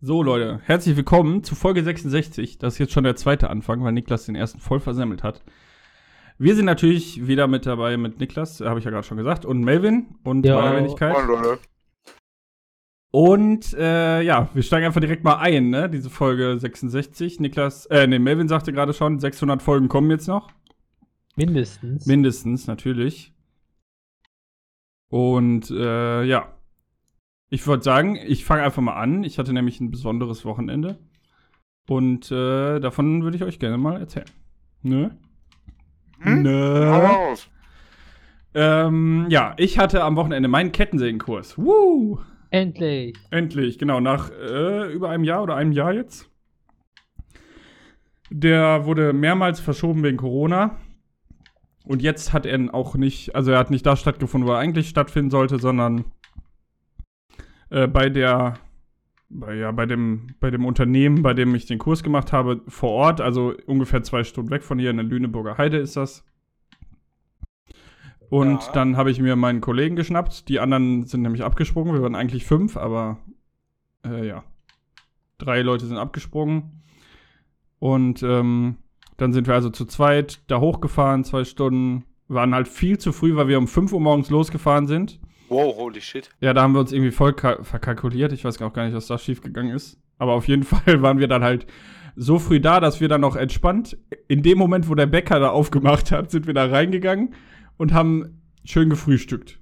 So, Leute, herzlich willkommen zu Folge 66. Das ist jetzt schon der zweite Anfang, weil Niklas den ersten voll versemmelt hat. Wir sind natürlich wieder mit dabei mit Niklas, habe ich ja gerade schon gesagt, und Melvin und Ja. meiner Wenigkeit. Moin, Leute. Und äh, ja, wir steigen einfach direkt mal ein, ne? Diese Folge 66. Niklas, äh, ne, Melvin sagte gerade schon, 600 Folgen kommen jetzt noch. Mindestens. Mindestens, natürlich. Und äh, ja. Ich würde sagen, ich fange einfach mal an. Ich hatte nämlich ein besonderes Wochenende. Und äh, davon würde ich euch gerne mal erzählen. Ne? Hm? Nö. Hau raus. Ähm, ja, ich hatte am Wochenende meinen Kettensägenkurs. Woo! Endlich. Endlich, genau, nach äh, über einem Jahr oder einem Jahr jetzt. Der wurde mehrmals verschoben wegen Corona. Und jetzt hat er auch nicht, also er hat nicht da stattgefunden, wo er eigentlich stattfinden sollte, sondern äh, bei der, bei, ja, bei dem, bei dem Unternehmen, bei dem ich den Kurs gemacht habe, vor Ort, also ungefähr zwei Stunden weg von hier in der Lüneburger Heide ist das. Und Ja. dann habe ich mir meinen Kollegen geschnappt. Die anderen sind nämlich abgesprungen. Wir waren eigentlich fünf, aber äh, ja. Drei Leute sind abgesprungen. Und ähm, dann sind wir also zu zweit da hochgefahren, zwei Stunden. Waren halt viel zu früh, weil wir um 5 Uhr morgens losgefahren sind. Wow, holy shit. Ja, da haben wir uns irgendwie voll ka- verkalkuliert. Ich weiß auch gar nicht, was da schiefgegangen ist. Aber auf jeden Fall waren wir dann halt so früh da, dass wir dann noch entspannt, in dem Moment, wo der Bäcker da aufgemacht hat, sind wir da reingegangen und haben schön gefrühstückt.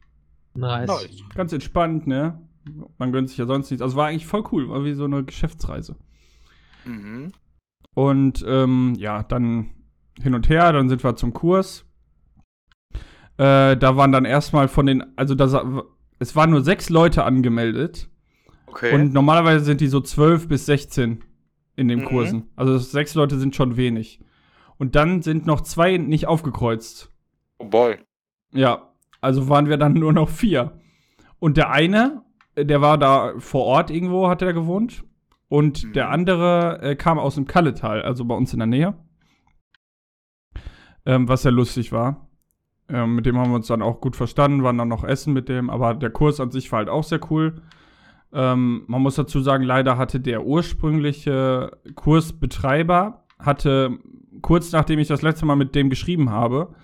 Nice. Nice. Ganz entspannt, ne? Man gönnt sich ja sonst nichts. Also war eigentlich voll cool, war wie so eine Geschäftsreise. Mhm. Und ähm, ja, dann hin und her, dann sind wir zum Kurs. Äh, da waren dann erstmal von den, also da, es waren nur sechs Leute angemeldet. Okay. Und normalerweise sind die so 12 bis 16 in den Mhm. Kursen. Also sechs Leute sind schon wenig. Und dann sind noch zwei nicht aufgekreuzt. oh boy. Ja, also waren wir dann nur noch vier. Und der eine, äh, der war da vor Ort irgendwo, hat er gewohnt. Und Mhm. der andere äh, kam aus dem Kalletal, also bei uns in der Nähe. Ähm, was sehr lustig war. Ähm, mit dem haben wir uns dann auch gut verstanden, waren dann noch essen mit dem, aber der Kurs an sich war halt auch sehr cool. Ähm, man muss dazu sagen, leider hatte der ursprüngliche Kursbetreiber, hatte kurz nachdem ich das letzte Mal mit dem geschrieben habe,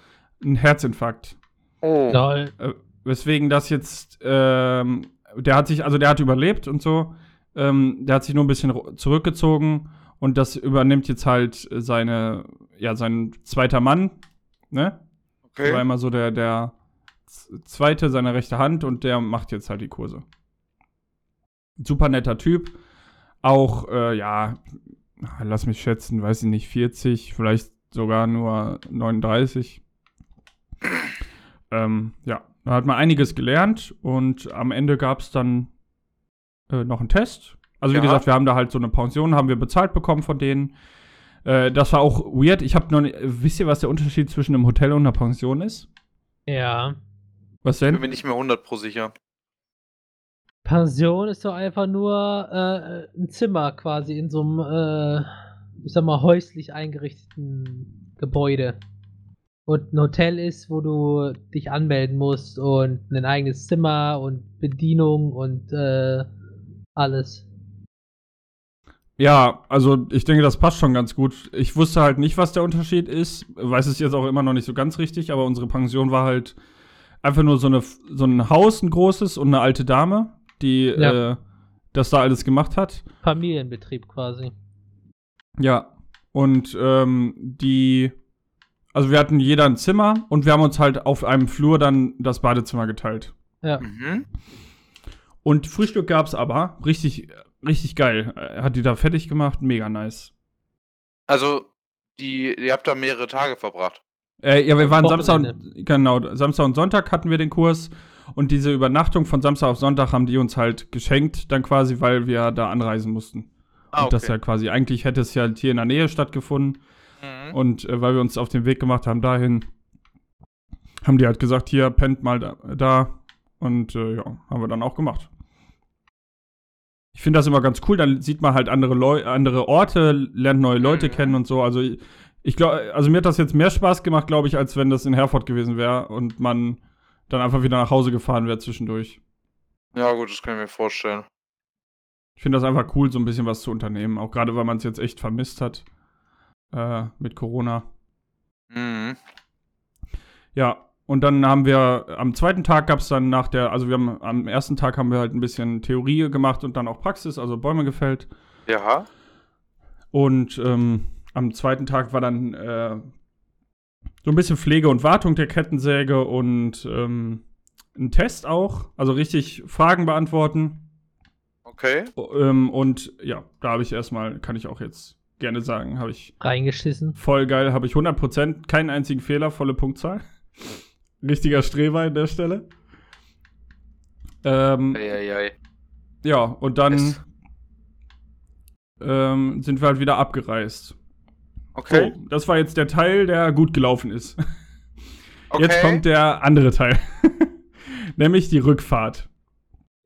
einen Herzinfarkt. Oh. Lol. Äh, weswegen das jetzt, ähm, der hat sich, also der hat überlebt und so, ähm, der hat sich nur ein bisschen zurückgezogen und das übernimmt jetzt halt seine, ja, sein zweiter Mann, ne? Der war Okay. immer so der, der zweite, seine rechte Hand und der macht jetzt halt die Kurse. Super netter Typ. Auch, äh, ja, lass mich schätzen, weiß ich nicht, 40, vielleicht sogar nur 39. ähm, ja, da hat man einiges gelernt und am Ende gab es dann äh, noch einen Test. Also wie Ja. gesagt, wir haben da halt so eine Pension, haben wir bezahlt bekommen von denen. Äh, das war auch weird. Ich habe noch nicht, wisst ihr, was der Unterschied zwischen einem Hotel und einer Pension ist? Ja. Was Bin denn? mir nicht mehr 100 pro sicher. Pension ist doch einfach nur äh, ein Zimmer quasi in so einem, äh, ich sag mal, häuslich eingerichteten Gebäude. Und ein Hotel ist, wo du dich anmelden musst und ein eigenes Zimmer und Bedienung und äh, alles. Ja, also ich denke, das passt schon ganz gut. Ich wusste halt nicht, was der Unterschied ist. Weiß es jetzt auch immer noch nicht so ganz richtig, aber unsere Pension war halt einfach nur so, eine, so ein Haus, ein großes und eine alte Dame, die Ja. äh, das da alles gemacht hat. Familienbetrieb quasi. Ja, und ähm, die, also wir hatten jeder ein Zimmer und wir haben uns halt auf einem Flur dann das Badezimmer geteilt. Ja. Mhm. Und Frühstück gab's aber, richtig, richtig geil. Er Hat die da fertig gemacht, mega nice. Also, die, ihr habt da mehrere Tage verbracht. Äh, ja, wir waren. Samstag und, genau, Samstag und Sonntag hatten wir den Kurs und diese Übernachtung von Samstag auf Sonntag haben die uns halt geschenkt, dann quasi, weil wir da anreisen mussten. Ah, Und das ja quasi, eigentlich hätte es ja halt hier in der Nähe stattgefunden Mhm. und äh, weil wir uns auf den Weg gemacht haben dahin, haben die halt gesagt, hier, pennt mal da, da. und äh, ja, haben wir dann auch gemacht. Ich finde das immer ganz cool, dann sieht man halt andere Leu andere Orte, lernt neue Leute Mhm. kennen und so. Also ich, glaube, also mir hat das jetzt mehr Spaß gemacht, glaube ich, als wenn das in Herford gewesen wäre und man dann einfach wieder nach Hause gefahren wäre zwischendurch. Ja, gut, das kann ich mir vorstellen. Ich finde das einfach cool, so ein bisschen was zu unternehmen. Auch gerade, weil man es jetzt echt vermisst hat äh, mit Corona. Mhm. Ja, und dann haben wir am zweiten Tag gab es dann nach der, also wir haben am ersten Tag haben wir halt ein bisschen Theorie gemacht und dann auch Praxis, also Bäume gefällt. Ja. Und ähm, am zweiten Tag war dann äh, so ein bisschen Pflege und Wartung der Kettensäge und ähm, ein Test auch, also richtig Fragen beantworten. Okay. Ähm, und ja, da habe ich erstmal, kann ich auch jetzt gerne sagen, habe ich Reingeschissen. voll geil, habe ich 100%, keinen einzigen Fehler, volle Punktzahl. Richtiger Streber an der Stelle. Ähm, Eieiei. ja, und dann ähm, sind wir halt wieder abgereist. Okay. So, das war jetzt der Teil, der gut gelaufen ist. okay. Jetzt kommt der andere Teil. Nämlich die Rückfahrt.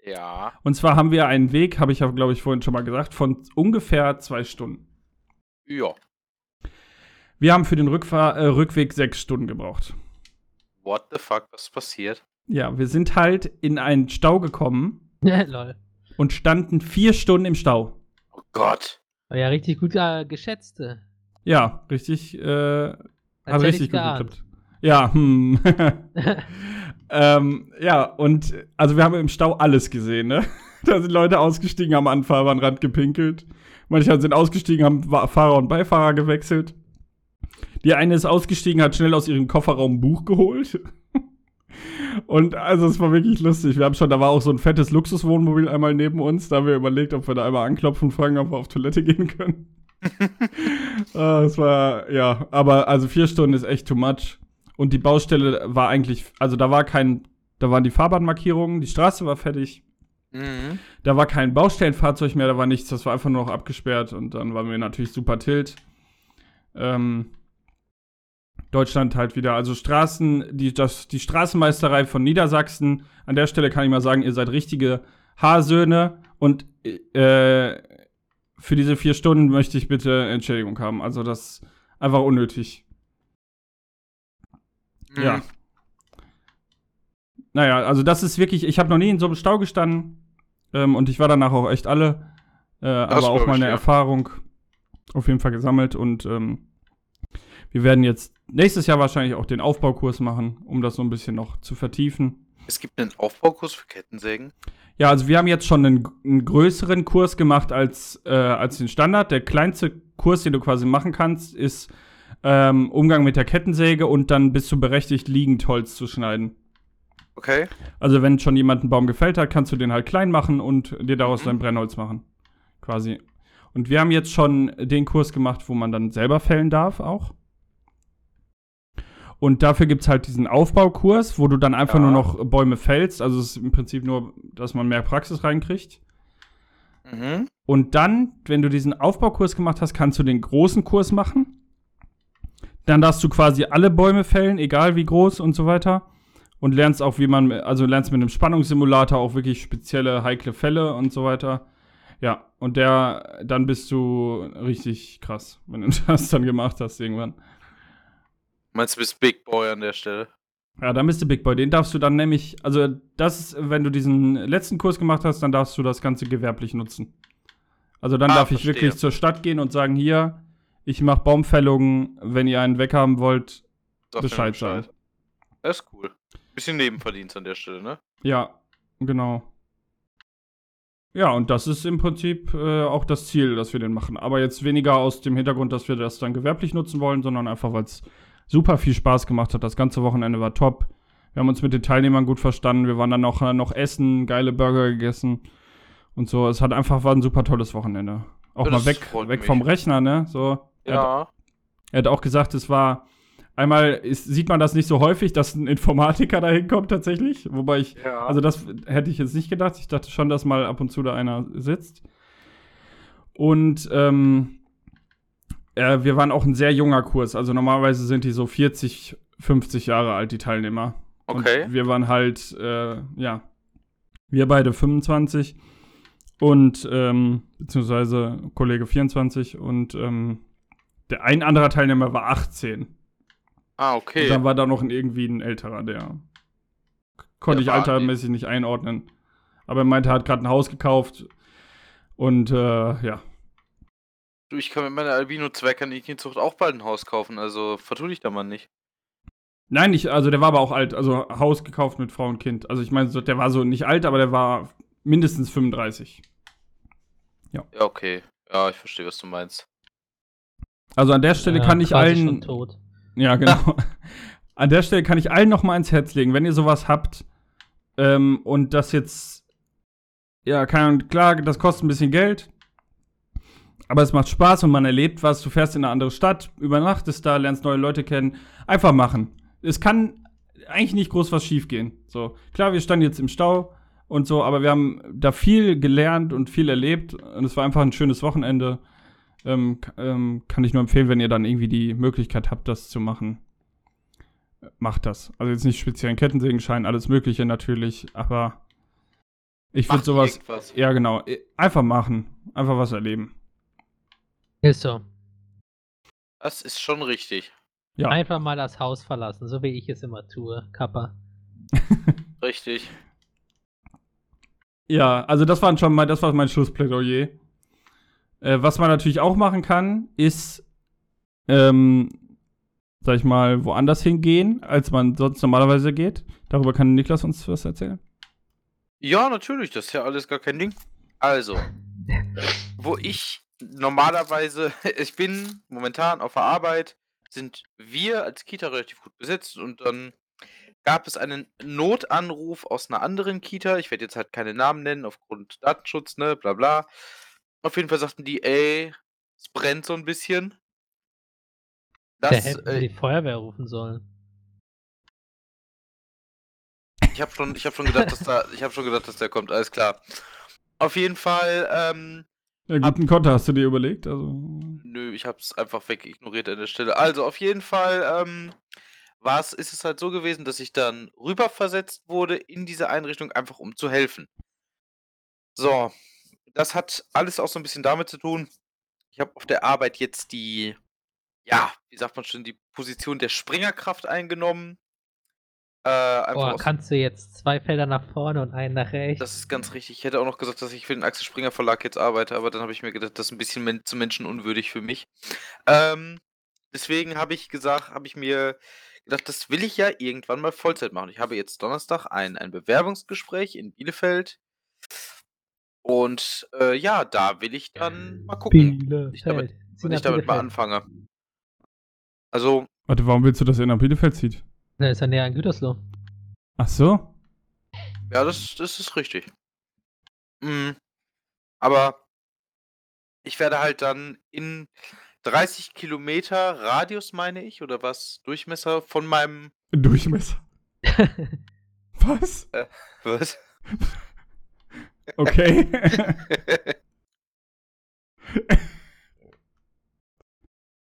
Ja. Und zwar haben wir einen Weg, habe ich ja, glaube ich, vorhin schon mal gesagt, von ungefähr zwei Stunden. Ja. Wir haben für den Rückfahr äh, Rückweg sechs Stunden gebraucht. What the fuck, was ist passiert? Ja, wir sind halt in einen Stau gekommen Lol. und standen vier Stunden im Stau. Oh Gott. War ja richtig gut äh, geschätzt. Ja, richtig, äh, hat richtig gut geklappt. Ja, hm. ähm, ja, und also wir haben im Stau alles gesehen, ne? Da sind Leute ausgestiegen, haben an den Fahrbahnrand gepinkelt. Manche sind ausgestiegen, haben Fahrer und Beifahrer gewechselt. Die eine ist ausgestiegen, hat schnell aus ihrem Kofferraum ein Buch geholt. Und also es war wirklich lustig. Wir haben schon, da war auch so ein fettes Luxuswohnmobil einmal neben uns. Da haben wir überlegt, ob wir da einmal anklopfen und fragen, ob wir auf Toilette gehen können. Ah, Es war, ja, aber also vier Stunden ist echt too much. Und die Baustelle war eigentlich, also da war kein, da waren die Fahrbahnmarkierungen, die Straße war fertig. Mhm. Da war kein Baustellenfahrzeug mehr, da war nichts, das war einfach nur noch abgesperrt und dann waren wir natürlich super tilt. Ähm, Deutschland halt wieder, also Straßen, die, das, die Straßenmeisterei von Niedersachsen, an der Stelle kann ich mal sagen, ihr seid richtige Haarsöhne und äh, für diese vier Stunden möchte ich bitte Entschädigung haben. Also das ist einfach unnötig. Mhm. Ja. Naja, also das ist wirklich, ich habe noch nie in so einem Stau gestanden ähm, und ich war danach auch echt alle, äh, aber auch mal ich, eine ja. Erfahrung auf jeden Fall gesammelt und ähm, wir werden jetzt nächstes Jahr wahrscheinlich auch den Aufbaukurs machen, um das so ein bisschen noch zu vertiefen. Es gibt einen Aufbaukurs für Kettensägen. Ja, also wir haben jetzt schon einen, einen größeren Kurs gemacht als, äh, als den Standard. Der kleinste Kurs, den du quasi machen kannst, ist ähm, Umgang mit der Kettensäge und dann bist du berechtigt, liegend Holz zu schneiden. Okay. Also wenn schon jemand einen Baum gefällt hat, kannst du den halt klein machen und dir daraus Mhm. dein Brennholz machen. Quasi. Und wir haben jetzt schon den Kurs gemacht, wo man dann selber fällen darf auch. Und dafür gibt es halt diesen Aufbaukurs, wo du dann einfach Ja. nur noch Bäume fällst. Also es ist im Prinzip nur, dass man mehr Praxis reinkriegt. Mhm. Und dann, wenn du diesen Aufbaukurs gemacht hast, kannst du den großen Kurs machen. Dann darfst du quasi alle Bäume fällen, egal wie groß und so weiter. Und lernst auch, wie man, also lernst mit einem Spannungssimulator auch wirklich spezielle, heikle Fälle und so weiter. Ja, und der, dann bist du richtig krass, wenn du das dann gemacht hast irgendwann. Meinst du, bist Big Boy an der Stelle? Ja, dann bist du Big Boy. Den darfst du dann nämlich, also das, wenn du diesen letzten Kurs gemacht hast, dann darfst du das Ganze gewerblich nutzen. Also dann Ah, darf ich verstehe. wirklich zur Stadt gehen und sagen, hier, ich mache Baumfällungen, wenn ihr einen weghaben wollt. Sag Bescheid sagen. Das ist cool. Bisschen Nebenverdienst an der Stelle, ne? Ja, genau. Ja, und das ist im Prinzip äh, auch das Ziel, dass wir den machen. Aber jetzt weniger aus dem Hintergrund, dass wir das dann gewerblich nutzen wollen, sondern einfach, weil es super viel Spaß gemacht hat. Das ganze Wochenende war top. Wir haben uns mit den Teilnehmern gut verstanden. Wir waren dann auch noch essen, geile Burger gegessen und so. Es hat einfach war ein super tolles Wochenende. Auch Ja, mal weg, weg mich. vom Rechner, ne? So. Er hat, Ja. er hat auch gesagt, es war einmal ist, sieht man das nicht so häufig, dass ein Informatiker da hinkommt tatsächlich. Wobei ich Ja. also das hätte ich jetzt nicht gedacht. Ich dachte schon, dass mal ab und zu da einer sitzt. Und ähm, äh, wir waren auch ein sehr junger Kurs. Also normalerweise sind die so 40, 50 Jahre alt, die Teilnehmer. okay. Und wir waren halt, äh, ja, wir beide 25 und ähm, beziehungsweise Kollege 24 und ähm, der ein anderer Teilnehmer war 18. ah, Und okay. dann war da noch ein, irgendwie ein älterer, der konnte Ja, ich altermäßig nicht einordnen. Aber er meinte, er hat gerade ein Haus gekauft Und äh, ja. Du, ich kann mit meiner Albino-Zwergkaninchenzucht auch bald ein Haus kaufen, also vertu dich da mal nicht. Nein, nicht, also der war aber auch alt, also Haus gekauft mit Frau und Kind. Also ich meine, so, der war so nicht alt, aber der war mindestens 35. Ja, okay. Ja, ich verstehe, was du meinst. Also an der Stelle Ja, kann ich allen. schon tot. Ja, genau. An der Stelle kann ich allen noch mal ins Herz legen, wenn ihr sowas habt ähm, und das jetzt, ja, keine Ahnung, klar, das kostet ein bisschen Geld, aber es macht Spaß und man erlebt was. Du fährst in eine andere Stadt, übernachtest da, lernst neue Leute kennen. Einfach machen. Es kann eigentlich nicht groß was schiefgehen. So, klar, wir standen jetzt im Stau und so, aber wir haben da viel gelernt und viel erlebt und es war einfach ein schönes Wochenende. Ähm, ähm, kann ich nur empfehlen, wenn ihr dann irgendwie die Möglichkeit habt, das zu machen. Macht das. Also jetzt nicht speziell einen Kettensägenschein, alles Mögliche natürlich, aber ich würde sowas, irgendwas. ja genau, einfach machen, einfach was erleben. Ist so. Das ist schon richtig. Ja. Einfach mal das Haus verlassen, so wie ich es immer tue, Kappa. Richtig. Ja, also das war schon mal, das war mein Schlussplädoyer. Äh, was man natürlich auch machen kann, ist, ähm, sag ich mal, woanders hingehen, als man sonst normalerweise geht. Darüber kann Niklas uns was erzählen. Ja, natürlich, das ist ja alles gar kein Ding. Also, wo ich normalerweise, ich bin momentan auf der Arbeit, sind wir als Kita relativ gut besetzt und dann gab es einen Notanruf aus einer anderen Kita. Ich werde jetzt halt keine Namen nennen aufgrund Datenschutz, ne, bla bla. Auf jeden Fall sagten die, ey, es brennt so ein bisschen. Da Das, hätten wir äh, die Feuerwehr rufen sollen. Ich habe schon, ich habe schon gedacht, dass da, ich habe schon gedacht, dass der kommt. Alles klar. Auf jeden Fall, ähm, Ja, guten Konter hast du dir überlegt? Also, nö, ich habe es einfach wegignoriert an der Stelle. Also auf jeden Fall, ähm, war's, ist es halt so gewesen, dass ich dann rüberversetzt wurde in diese Einrichtung, einfach um zu helfen. So, das hat alles auch so ein bisschen damit zu tun. Ich habe auf der Arbeit jetzt die, ja, wie sagt man schon, die Position der Springerkraft eingenommen. Äh, einfach Boah, kannst du jetzt zwei Felder nach vorne und einen nach rechts? Das ist ganz richtig. Ich hätte auch noch gesagt, dass ich für den Axel Springer Verlag jetzt arbeite, aber dann habe ich mir gedacht, das ist ein bisschen men zu menschenunwürdig für mich. Ähm, deswegen habe ich gesagt, habe ich mir gedacht, das will ich ja irgendwann mal Vollzeit machen. Ich habe jetzt Donnerstag ein, ein Bewerbungsgespräch in Bielefeld. Und äh, ja, da will ich dann mal gucken, Bielefeld. ich damit- nach ich damit mal anfange. Also, warte, warum willst du, dass er nach Bielefeld zieht? Der ist ja näher an Gütersloh. Ach so? ja, das, das ist richtig. Mhm. Aber ich werde halt dann in 30 Kilometer Radius, meine ich, oder was, Durchmesser von meinem. Durchmesser. Was? Was? Okay.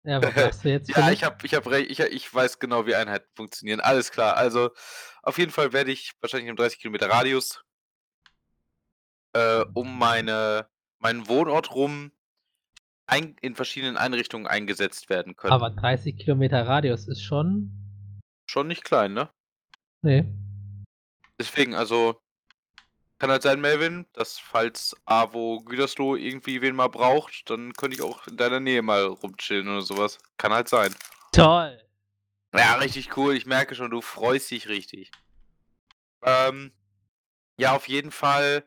ja, was machst du jetzt? ja, ich habe, ich habe, ich, ich weiß genau, wie Einheiten funktionieren. Alles klar. Also auf jeden Fall werde ich wahrscheinlich im 30 Kilometer Radius äh, um meine, meinen Wohnort rum ein, in verschiedenen Einrichtungen eingesetzt werden können. Aber 30 Kilometer Radius ist schon. Schon nicht klein, ne? Nee. Deswegen, also kann halt sein, Melvin, dass falls Avo Gütersloh irgendwie wen mal braucht, dann könnte ich auch in deiner Nähe mal rumchillen oder sowas. Kann halt sein. Toll! Ja, richtig cool. Ich merke schon, du freust dich richtig. Ähm, ja, auf jeden Fall.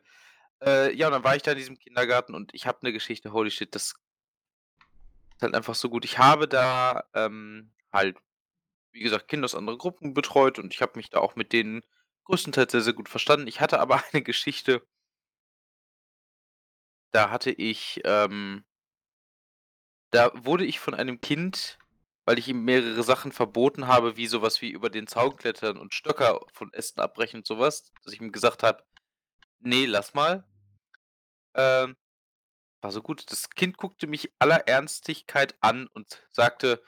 Äh, ja, und dann war ich da in diesem Kindergarten und ich habe eine Geschichte, holy shit, das ist halt einfach so gut. Ich habe da ähm, halt, wie gesagt, Kinder aus anderen Gruppen betreut und ich habe mich da auch mit denen größtenteils sehr, sehr gut verstanden. Ich hatte aber eine Geschichte, da hatte ich, ähm, da wurde ich von einem Kind, weil ich ihm mehrere Sachen verboten habe, wie sowas wie über den Zaun klettern und Stöcker von Ästen abbrechen und sowas, dass ich ihm gesagt habe, nee, lass mal. Ähm, war so gut. Das Kind guckte mich aller Ernstigkeit an und sagte,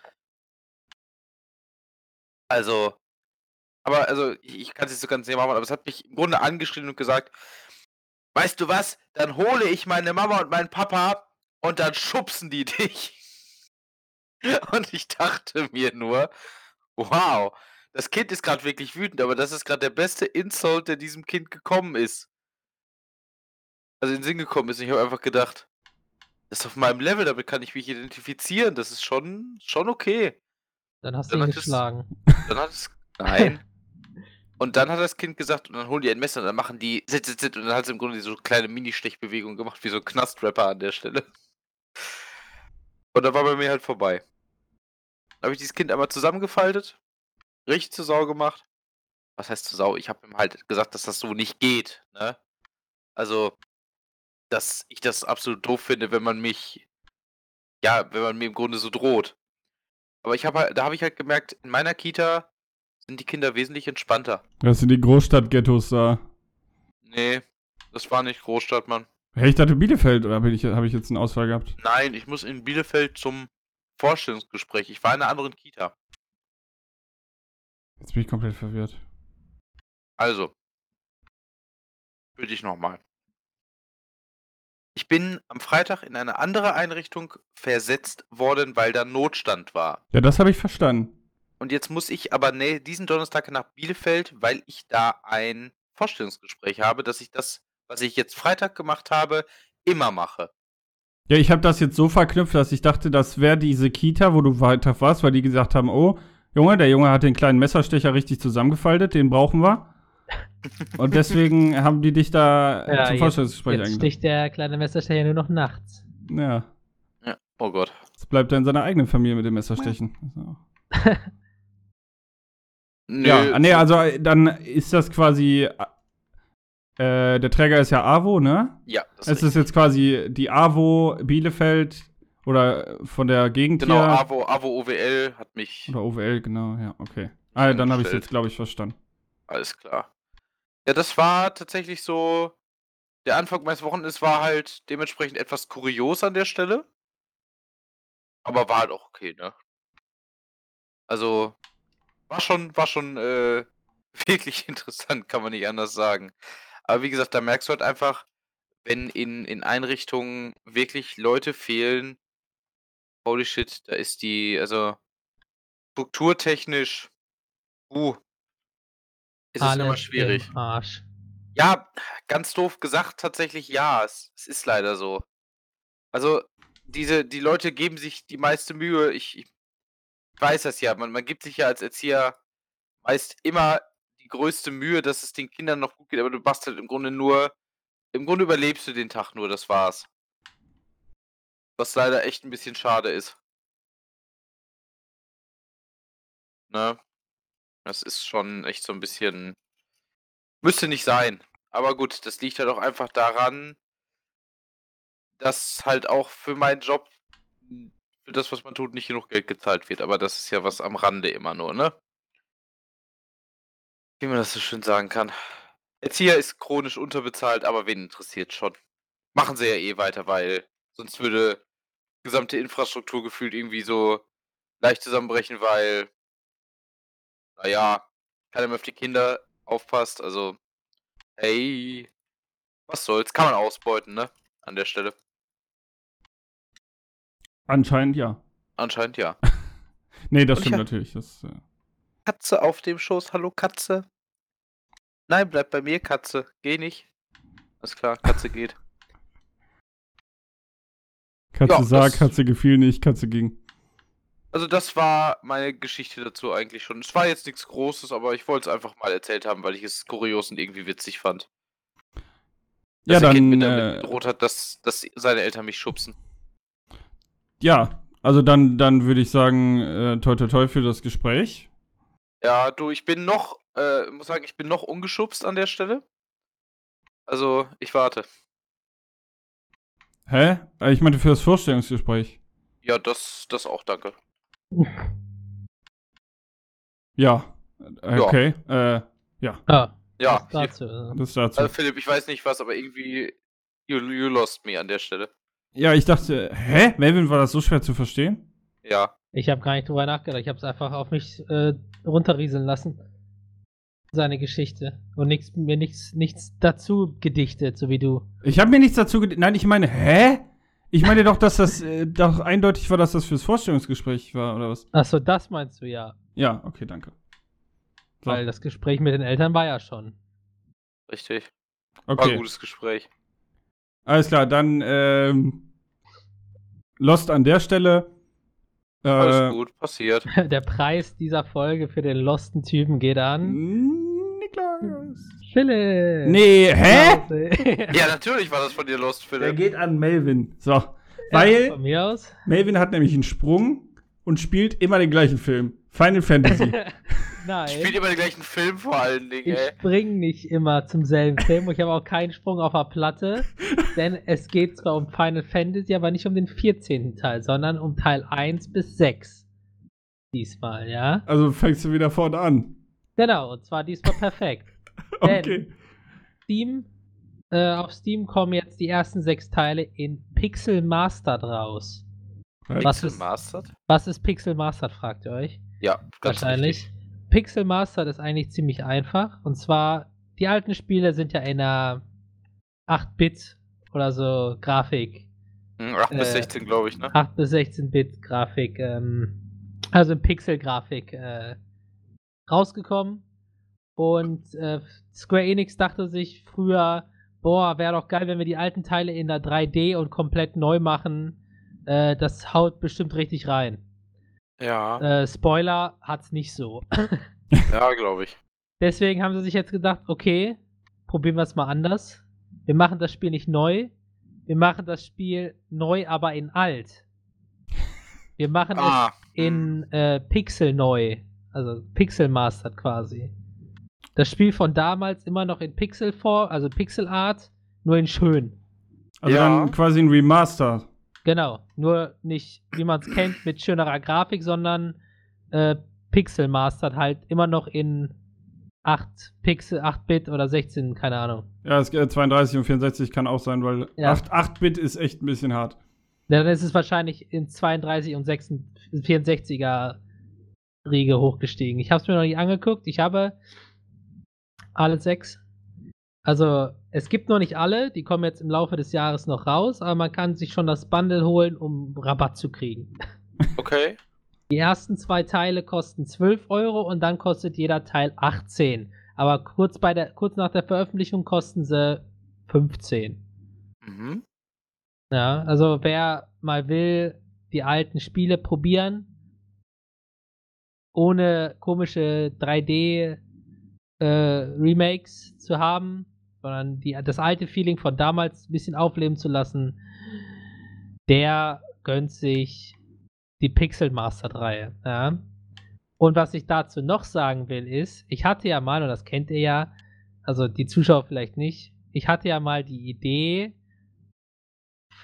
also, aber also, ich, ich kann es nicht so ganz nicht machen, aber es hat mich im Grunde angeschrien und gesagt, weißt du was, dann hole ich meine Mama und meinen Papa und dann schubsen die dich. Und ich dachte mir nur, wow, das Kind ist gerade wirklich wütend, aber das ist gerade der beste Insult, der diesem Kind gekommen ist. also in den Sinn gekommen ist. Und ich habe einfach gedacht, das ist auf meinem Level, damit kann ich mich identifizieren. Das ist schon, schon okay. Dann hast Dann du ihn hat es- geschlagen. Dann hat es. Nein. Und dann hat das Kind gesagt, und dann holen die ein Messer und dann machen die. Sit, sit, sit, und dann hat es im Grunde so kleine Mini-Stechbewegungen gemacht, wie so ein Knastrapper an der Stelle. Und dann war bei mir halt vorbei. Dann habe ich dieses Kind einmal zusammengefaltet, richtig zur Sau gemacht. Was heißt zur Sau? Ich habe ihm halt gesagt, dass das so nicht geht, ne? Also, dass ich das absolut doof finde, wenn man mich. Ja, wenn man mir im Grunde so droht. Aber ich habe halt, da habe ich halt gemerkt, in meiner Kita sind die Kinder wesentlich entspannter. Das sind die Großstadtghettos da. Nee, das war nicht Großstadt, Mann. Hey, ich dachte Bielefeld, oder habe ich, hab ich jetzt einen Ausfall gehabt? Nein, ich muss in Bielefeld zum Vorstellungsgespräch. Ich war in einer anderen Kita. Jetzt bin ich komplett verwirrt. Also, für dich nochmal. Ich bin am Freitag in eine andere Einrichtung versetzt worden, weil da Notstand war. Ja, das habe ich verstanden. Und jetzt muss ich aber ne, diesen Donnerstag nach Bielefeld, weil ich da ein Vorstellungsgespräch habe, dass ich das, was ich jetzt Freitag gemacht habe, immer mache. Ja, ich habe das jetzt so verknüpft, dass ich dachte, das wäre diese Kita, wo du weiter warst, weil die gesagt haben, oh, Junge, der Junge hat den kleinen Messerstecher richtig zusammengefaltet, den brauchen wir. Und deswegen haben die dich da Ja, zum jetzt- Vorstellungsgespräch Jetzt eingeladen. sticht der kleine Messerstecher nur noch nachts. Ja, Ja. Oh Gott. jetzt bleibt er in seiner eigenen Familie mit dem Messerstechen. Also. Nö, Ja, nee, also äh, dann ist das quasi, äh, der Träger ist ja AWO, ne? ja, das Es ist jetzt quasi die AWO Bielefeld oder von der Gegend Genau, hier. AWO, AWO OWL hat mich. Oder OWL, genau, ja, okay. Ah, dann habe ich es jetzt, glaube ich, verstanden. Alles klar. Ja, das war tatsächlich so. Der Anfang meines Wochenendes war halt dementsprechend etwas kurios an der Stelle. Aber war halt auch okay, ne? Also, war schon, war schon äh, wirklich interessant, kann man nicht anders sagen. Aber wie gesagt, da merkst du halt einfach, wenn in, in Einrichtungen wirklich Leute fehlen, holy shit, da ist die, also strukturtechnisch, uh, ist es immer schwierig. Arsch. Ja, ganz doof gesagt, tatsächlich ja. Es, es ist leider so. Also, diese, die Leute geben sich die meiste Mühe. Ich, ich weiß das ja. Man, man gibt sich ja als Erzieher meist immer die größte Mühe, dass es den Kindern noch gut geht, aber du machst halt im Grunde nur. Im Grunde überlebst du den Tag nur, das war's. Was leider echt ein bisschen schade ist. Ne? Das ist schon echt so ein bisschen. Müsste nicht sein. Aber gut, das liegt halt auch einfach daran, dass halt auch für meinen Job, für das, was man tut, nicht genug Geld gezahlt wird. Aber das ist ja was am Rande immer nur, ne? Wie man das so schön sagen kann. Erzieher ist chronisch unterbezahlt, aber wen interessiert schon? Machen sie ja eh weiter, weil sonst würde gesamte Infrastruktur gefühlt irgendwie so leicht zusammenbrechen, weil, naja, keiner mehr auf die Kinder aufpasst. Also, hey, was soll's? Kann man ausbeuten, ne? An der Stelle. Anscheinend ja. Anscheinend ja. Nee, das Und stimmt ja. natürlich. Das, äh, Katze auf dem Schoß. Hallo, Katze. Nein, bleib bei mir, Katze. Geh nicht. Alles klar, Katze geht. Katze Ja, sah, Katze gefiel nicht, Katze ging. Also das war meine Geschichte dazu eigentlich schon. Es war jetzt nichts Großes, aber ich wollte es einfach mal erzählt haben, weil ich es kurios und irgendwie witzig fand. Ja, Dass Kind dann, mir damit äh, gedroht hat, dass, dass seine Eltern mich schubsen. Ja, also dann, dann würde ich sagen, äh, toi toi toi für das Gespräch. Ja, du, ich bin noch, äh, muss sagen, ich bin noch ungeschubst an der Stelle. Also, ich warte. Hä? Äh, Ich meinte für das Vorstellungsgespräch. Ja, das, das auch, danke. Ja. Äh, Ja. Okay. Äh, Ja, Ja, das dazu. das dazu. Also Philipp, ich weiß nicht was, aber irgendwie, you, you lost me an der Stelle. Ja, ich dachte, hä? Melvin, war das so schwer zu verstehen? Ja, Ich habe gar nicht drüber nachgedacht. Ich habe es einfach auf mich äh, runterrieseln lassen. Seine Geschichte. Und nichts, mir nichts, nichts dazu gedichtet, so wie du. Ich habe mir nichts dazu ged Nein, ich meine, hä? Ich meine doch, dass das äh, doch eindeutig war, dass das fürs Vorstellungsgespräch war, oder was? Achso, das meinst du ja. Ja, okay, danke. So, Weil das Gespräch mit den Eltern war ja schon. richtig. War ein okay. gutes Gespräch. Alles klar, dann ähm, Lost an der Stelle. Äh, Alles gut, passiert. Der Preis dieser Folge für den losten Typen geht an. Niklas. Philipp! Nee, hä? Ja, natürlich war das von dir Lost, Der Philipp. geht an Melvin. So. Ja, Weil von mir aus. Melvin hat nämlich einen Sprung und spielt immer den gleichen Film. Final Fantasy. Nein. Spielt immer den gleichen Film vor allen Dingen, Ich ey. spring nicht immer zum selben Film und ich habe auch keinen Sprung auf der Platte, denn es geht zwar um Final Fantasy, aber nicht um den 14. Teil, sondern um Teil 1 bis 6. Diesmal, ja? also fängst du wieder vorne an. Genau, und zwar diesmal perfekt. Denn Okay. Steam, äh, auf Steam kommen jetzt die ersten sechs Teile in Pixel Mastered raus. Was Pixel ist- Mastered? Was ist Pixel Mastered, fragt ihr euch? Ja, ganz Wahrscheinlich. richtig. Pixel Mastered ist eigentlich ziemlich einfach. Und zwar, die alten Spiele sind ja in einer 8-Bit oder so Grafik. Hm, 8 bis Äh, 16, glaube ich, ne? 8 bis 16-Bit Grafik, ähm, also in Pixel-Grafik äh, rausgekommen. Und äh, Square Enix dachte sich früher, boah, wäre doch geil, wenn wir die alten Teile in der 3D und komplett neu machen. Äh, das haut bestimmt richtig rein. Ja, Äh, Spoiler hat's nicht so. ja, glaube ich. Deswegen haben sie sich jetzt gedacht, okay, probieren wir es mal anders. Wir machen das Spiel nicht neu. Wir machen das Spiel neu, aber in alt. Wir machen Ah, es in äh, Pixel neu. Also Pixel Mastered quasi. Das Spiel von damals immer noch in Pixelform, also Pixel Art, nur in schön. Also Ja. dann quasi ein Remaster. Genau. Nur nicht, wie man es kennt, mit schönerer Grafik, sondern äh, Pixel Mastered halt immer noch in 8 Pixel, 8-Bit oder 16, keine Ahnung. Ja, es, äh, 32 und 64 kann auch sein, weil Ja. 8 8-Bit ist echt ein bisschen hart. Ja, dann ist es wahrscheinlich in 32 und 66, 64er Riege hochgestiegen. Ich habe es mir noch nicht angeguckt. Ich habe alle sechs. Also, es gibt noch nicht alle, die kommen jetzt im Laufe des Jahres noch raus, aber man kann sich schon das Bundle holen, um Rabatt zu kriegen. okay. Die ersten zwei Teile kosten 12 Euro und dann kostet jeder Teil 18. Aber kurz, bei der, kurz nach der Veröffentlichung kosten sie 15. Mhm. Ja, also wer mal will, die alten Spiele probieren, ohne komische 3D äh, Remakes zu haben, sondern die, das alte Feeling von damals ein bisschen aufleben zu lassen, der gönnt sich die Pixel Mastered Reihe. Ja. Und was ich dazu noch sagen will, ist, ich hatte ja mal, und das kennt ihr ja, also die Zuschauer vielleicht nicht, ich hatte ja mal die Idee,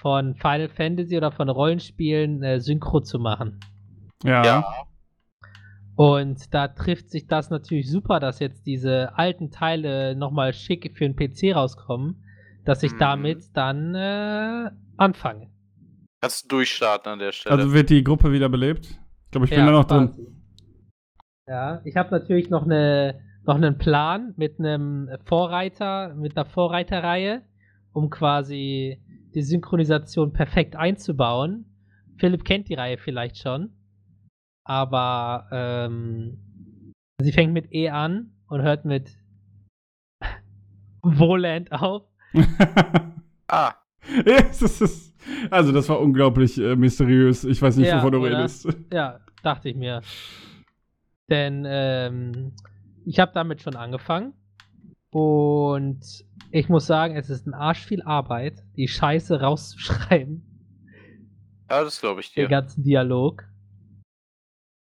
von Final Fantasy oder von Rollenspielen äh, Synchro zu machen. Ja. Ja. Und da trifft sich das natürlich super, dass jetzt diese alten Teile nochmal schick für den PC rauskommen, dass ich Mhm. damit dann äh, anfange. Kannst du durchstarten an der Stelle. Also wird die Gruppe wieder belebt. Ich glaube, ich bin da noch drin. Ja, ich habe natürlich noch eine noch einen Plan mit einem Vorreiter, mit einer Vorreiterreihe, um quasi die Synchronisation perfekt einzubauen. Philipp kennt die Reihe vielleicht schon, aber ähm, sie fängt mit E an und hört mit Woland auf. ah, also, das war unglaublich äh, mysteriös. Ich weiß nicht, Ja, wovon du oder? redest. Ja, dachte ich mir. Denn ähm, ich habe damit schon angefangen. Und ich muss sagen, es ist ein Arsch viel Arbeit, die Scheiße rauszuschreiben. ja, das glaube ich Den dir. ganzen Dialog.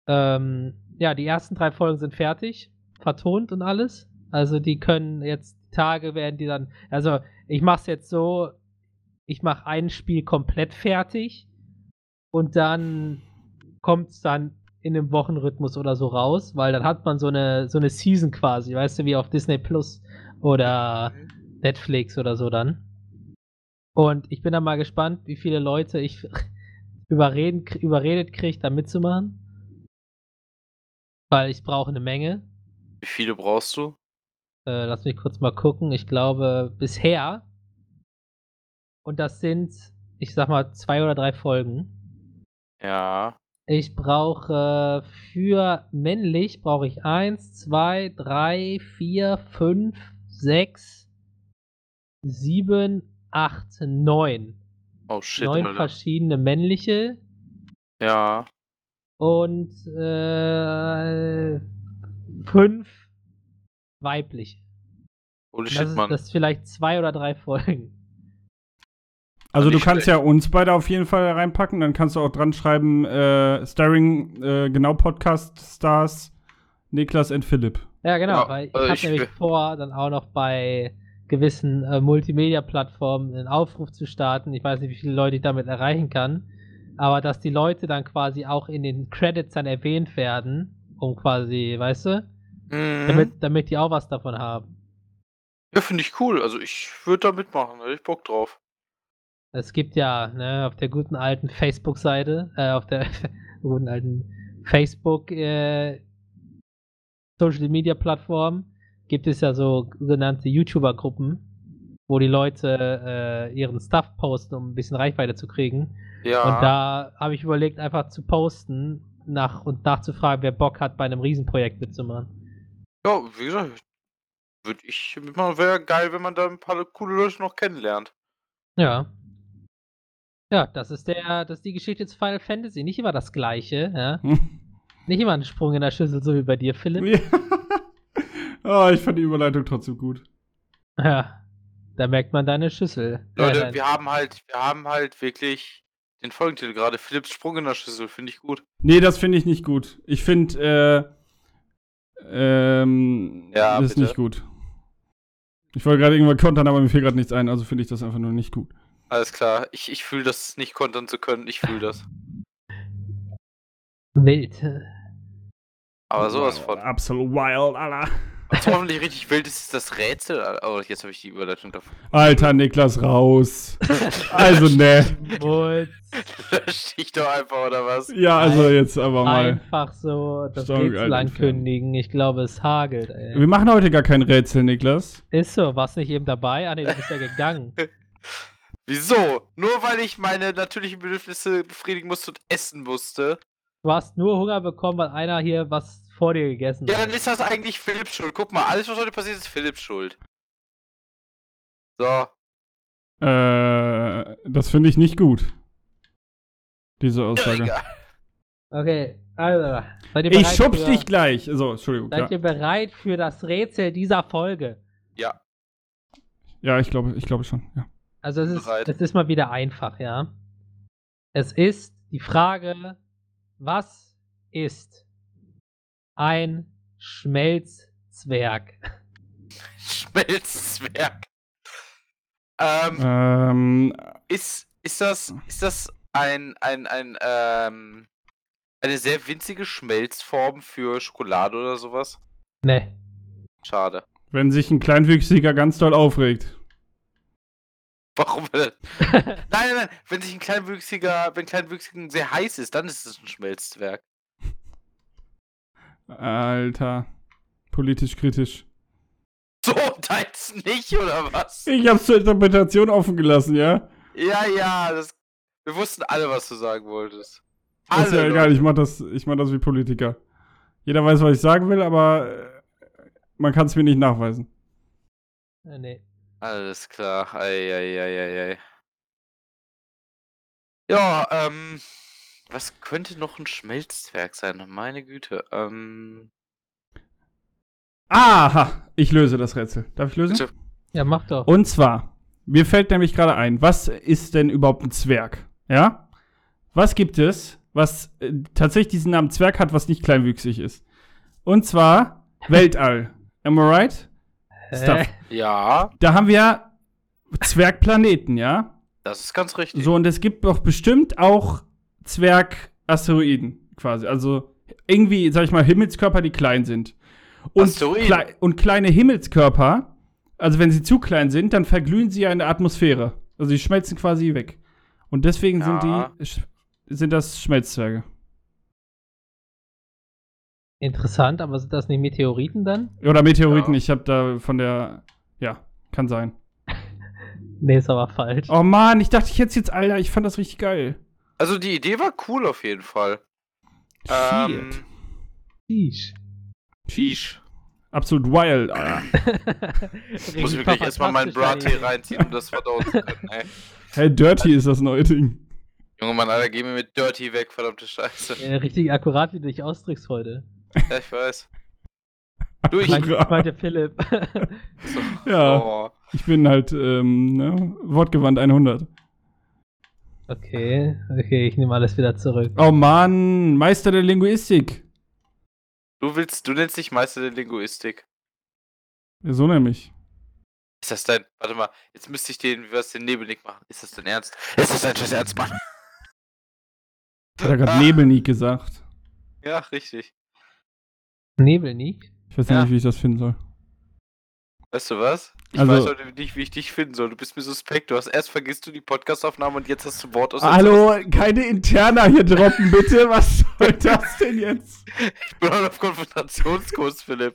Ähm, ja, die ersten drei Folgen sind fertig, vertont und alles. Also die können jetzt Tage werden die dann. Also ich mache es jetzt so, ich mache ein Spiel komplett fertig und dann kommt es dann in einem Wochenrhythmus oder so raus, weil dann hat man so eine so eine Season quasi, weißt du, wie auf Disney Plus oder Netflix oder so dann. Und ich bin dann mal gespannt, wie viele Leute ich überreden, überredet kriege, da mitzumachen. Weil ich brauche eine Menge. Wie viele brauchst du? Äh, lass mich kurz mal gucken. Ich glaube, bisher. Und das sind, ich sag mal, zwei oder drei Folgen. Ja. Ich brauche für männlich brauche ich eins, zwei, drei, vier, fünf, sechs, sieben, acht, neun. Oh shit, neun Alter. verschiedene männliche Ja. Und äh, fünf weibliche. Holy Das shit, ist, Mann. das ist vielleicht zwei oder drei Folgen. Also du kannst schlecht. ja uns beide auf jeden Fall reinpacken, dann kannst du auch dran schreiben, äh, Starring, äh, genau Podcast Stars, Niklas und Philipp. Ja, genau, Ja, weil ich also habe ich nämlich vor, dann auch noch bei gewissen äh, Multimedia-Plattformen einen Aufruf zu starten. Ich weiß nicht, wie viele Leute ich damit erreichen kann, aber dass die Leute dann quasi auch in den Credits dann erwähnt werden, um quasi, weißt du, Mhm. damit, damit die auch was davon haben. Ja, finde ich cool. Also ich würde da mitmachen, hätte ich Bock drauf. Es gibt ja ne, auf der guten alten Facebook-Seite, äh, auf der guten alten Facebook äh, Social Media Plattform gibt es ja so sogenannte YouTuber-Gruppen, wo die Leute äh, ihren Stuff posten, um ein bisschen Reichweite zu kriegen. Ja. Und da habe ich überlegt, einfach zu posten nach und nachzufragen, wer Bock hat, bei einem Riesenprojekt mitzumachen. Ja, wie gesagt, würde ich. Wäre geil, wenn man da ein paar coole Leute noch kennenlernt. Ja. Ja, das ist der, das ist die Geschichte zu Final Fantasy. Nicht immer das gleiche, ja. Nicht immer ein Sprung in der Schüssel, so wie bei dir, Philipp. Ja. oh, ich fand die Überleitung trotzdem gut. Ja. Da merkt man deine Schüssel. Leute, dein- wir haben halt, wir haben halt wirklich den Folgentitel gerade. Philipps Sprung in der Schüssel, finde ich gut. Nee, das finde ich nicht gut. Ich finde, äh, ähm, Ja, das ist nicht gut. Ich wollte gerade irgendwann kontern, aber mir fiel gerade nichts ein, also finde ich das einfach nur nicht gut. Alles klar. Ich, ich fühle das nicht kontern zu können. Ich fühle das. Wild. Aber sowas von. Absolut wild, Alter. Was hoffentlich richtig wild ist, ist das Rätsel. Oh, jetzt habe ich die Überleitung davon. Alter, Niklas, raus. Also, ne. Lösch dich doch einfach, oder was? Ja, also jetzt aber mal. Einfach so das Rätsel ankündigen. Ich glaube, es hagelt, ey. Wir machen heute gar kein Rätsel, Niklas. Ist so, warst nicht eben dabei? Ah, nee, du bist ja gegangen. Wieso? Nur weil ich meine natürlichen Bedürfnisse befriedigen musste und essen musste. Du hast nur Hunger bekommen, weil einer hier was vor dir gegessen Ja, dann ist das eigentlich Philipps Schuld. Guck mal, alles, was heute passiert, ist Philipps Schuld. So. Äh, das finde ich nicht gut. Diese Aussage. Okay, also. Seid ihr Ich bereit schubs für, dich gleich. So, Entschuldigung. Seid Ja, ihr bereit für das Rätsel dieser Folge? Ja. ja ich glaube, ich glaube schon. Ja. Also es ist, Bereit. es ist mal wieder einfach, ja. Es ist die Frage, was ist ein Schmelzzwerg? Schmelzzwerg. Ähm, Ähm, ist, ist das, ist das ein, ein, ein, ähm, eine sehr winzige Schmelzform für Schokolade oder sowas? Ne. Schade. wenn sich ein Kleinwüchsiger ganz doll aufregt. Warum nein, nein, nein. Wenn sich ein Kleinwüchsiger, wenn Kleinwüchsigen sehr heiß ist, dann ist es ein Schmelzzwerg. Alter. Politisch kritisch. So, deins nicht, oder was? Ich hab's zur Interpretation offen gelassen, ja? Ja, ja, das, wir wussten alle, was du sagen wolltest. ist ja Alle, egal, Leute. ich mach, das, ich mach das wie Politiker. Jeder weiß, was ich sagen will, aber äh, man kann es mir nicht nachweisen. Äh, nee. Alles klar. Ei, ei, ei, ei, ei. Ja, ähm. Was könnte noch ein Schmelzzwerg sein? Meine Güte. Ähm. Aha, ich löse das Rätsel. Darf ich lösen? Bitte. Ja, mach doch. Und zwar, mir fällt nämlich gerade ein, was ist denn überhaupt ein Zwerg? Ja? Was gibt es, was äh, tatsächlich diesen Namen Zwerg hat, was nicht kleinwüchsig ist? Und zwar Weltall. Am I right? Stuff. Ja, Da haben wir Zwergplaneten, ja? das ist ganz richtig. So, und es gibt doch bestimmt auch Zwergasteroiden, quasi. Also irgendwie, sag ich mal, Himmelskörper, die klein sind. Und, klei und kleine Himmelskörper, also wenn sie zu klein sind, dann verglühen sie ja in der Atmosphäre. Also sie schmelzen quasi weg. Und deswegen Ja. sind die sind das Schmelzzwerge. Interessant, aber sind das nicht Meteoriten dann? Oder Meteoriten, Ja. ich habe da von der. Ja, kann sein. Nee, ist aber falsch. Oh Mann, ich dachte ich jetzt jetzt, Alter, ich fand das richtig geil. Also die Idee war cool auf jeden Fall. Ähm. Sheesh. Absolut wild, Alter. Ich muss mir gleich erstmal meinen Brattee reinziehen, um das verdauen zu können, ey. Hey, Dirty ist das neue Ding. Junge Mann, Alter, geh mir mit Dirty weg, verdammte Scheiße. Ja, richtig akkurat, wie du dich ausdrückst heute. Ja, ich weiß. Du, ich. Meinte Philipp. So. Ja, Oh. ich bin halt, ähm, ne, wortgewandt 100. okay, okay, ich nehme alles wieder zurück. Oh Mann, Meister der Linguistik. Du willst, du nennst dich Meister der Linguistik. Ja, so nämlich. Ist das dein. Warte mal, jetzt müsste ich den, wie was den Nebelnick machen. Ist das dein Ernst? Ist das dein scheiß Ernst, Mann? Hat er gerade Ah. Nebelnik gesagt. Ja, richtig. Nebelnik? Ich weiß Ja. nicht, wie ich das finden soll. Weißt du was? Ich Also- weiß heute nicht, wie ich dich finden soll. Du bist mir suspekt. Du hast erst vergisst du die Podcastaufnahme und jetzt hast du Wort aus. Hallo, keine Interna hier droppen, bitte. Was soll das denn jetzt? Ich bin heute auf Konfrontationskurs, Philipp.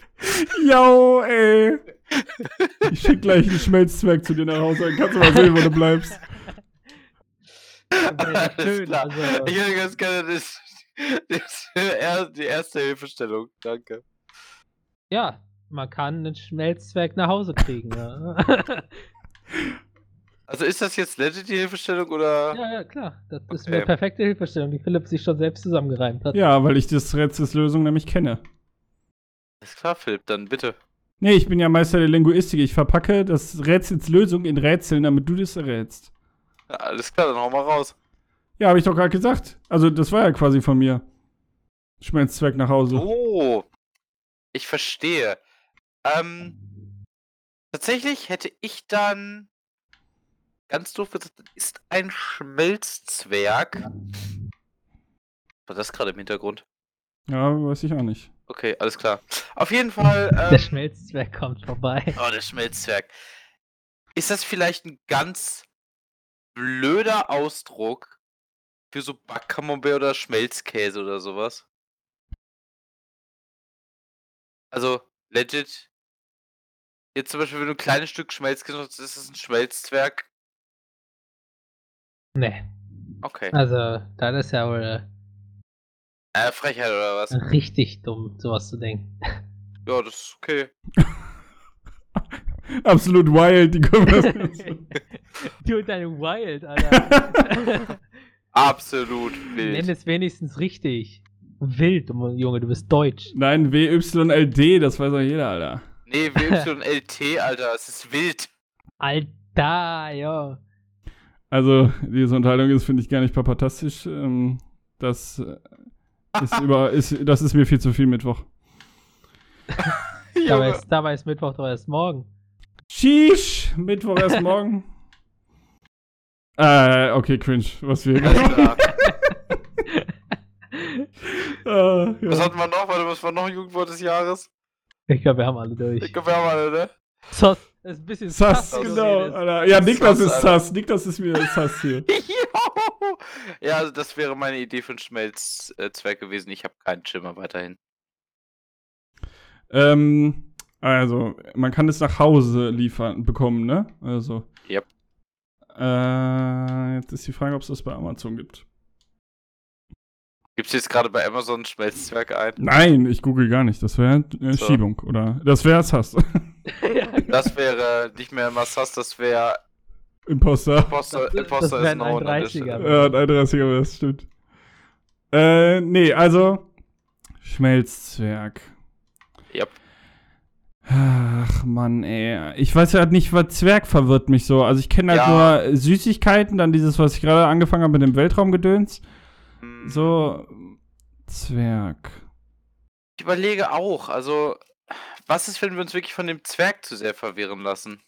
Yo, ey. Ich schick gleich einen Schmelzzwerg zu dir nach Hause, dann kannst du mal sehen, wo du bleibst. Alles schön, klar. also- Ich hätte ganz gerne das, das, die erste Hilfestellung. Danke. Ja, man kann einen Schmelzzwerg nach Hause kriegen. Ja, Also ist das jetzt legit die Hilfestellung oder? ja, ja klar. Das ist Okay. eine perfekte Hilfestellung, die Philipp sich schon selbst zusammengereimt hat. Ja, weil ich das Rätselslösung nämlich kenne. Ist klar, Philipp, dann bitte. Nee, ich bin ja Meister der Linguistik. Ich verpacke das Rätselslösung in Rätseln, damit du das errätst. Ja, alles klar, dann hau mal raus. Ja, habe ich doch gerade gesagt. Also, das war ja quasi von mir. Schmelzzwerg nach Hause. Oh, ich verstehe. Ähm, tatsächlich hätte ich dann ganz doof gesagt, das ist ein Schmelzzwerg. War das gerade im Hintergrund? Ja, weiß ich auch nicht. Okay, alles klar. Auf jeden Fall. Der Ähm, Schmelzzwerg kommt vorbei. oh, der Schmelzzwerg. Ist das vielleicht ein ganz blöder Ausdruck für so Backcamembert oder Schmelzkäse oder sowas? Also, legit. Jetzt zum Beispiel, wenn du ein kleines Stück Schmelzkäse hast, ist es ein Schmelzzwerg. Nee. Okay. Also, das ist ja wohl Äh, Frechheit oder was? richtig dumm, sowas zu denken. Ja, das ist okay. Absolut wild, die Konversation. du und deine Wild, Alter. Absolut Nenn wild. es wenigstens richtig. Wild, Junge, du bist deutsch. Nein, WYLD, das weiß doch jeder, Alter. Nee, WYLT, Alter, es ist wild. Alter, ja. Also, diese Unterhaltung ist, finde ich, gar nicht papatastisch. Ähm, das äh, ist über, ist, das ist mir viel zu viel Mittwoch. Dabei ist, dabei ist Mittwoch doch erst morgen. Sheesh, Mittwoch erst morgen. äh, okay, cringe, was wir Alles klar. äh, Was ja. hatten wir noch? Warte, was war noch ein Jugendwort des Jahres? Ich glaube, wir haben alle durch. Ich glaube, wir haben alle, ne? Sos, ist ein bisschen Sass, Sass, genau. Alter. Ja, Niklas Sass, ist. Sass. Niklas ist mir Sass hier. Ja, also das wäre meine Idee für einen Schmelzzwerg gewesen. Ich habe keinen Schimmer weiterhin. Ähm, also, man kann es nach Hause liefern, bekommen, ne? Also. Yep. Äh, jetzt ist die Frage, ob es das bei Amazon gibt. Gibt es jetzt gerade bei Amazon Schmelzzwerg ein? Nein, ich google gar nicht. Das wäre äh, So. Schiebung, oder? Das wäre Sass. ja, Das wäre nicht mehr Massas, das wäre Imposter. Imposter, Das- Imposter das ist ein an der 31er. Stelle. Ja, ein 31er wäre das, stimmt. Äh, nee, also. Schmelzzwerg. Yep. Ach, Mann, ey. Ich weiß ja halt nicht, was Zwerg verwirrt mich so. Also, ich kenne halt Ja. nur Süßigkeiten, dann dieses, was ich gerade angefangen habe mit dem Weltraumgedöns. Hm, So. Zwerg. Ich überlege auch, also, was ist, wenn wir uns wirklich von dem Zwerg zu sehr verwirren lassen?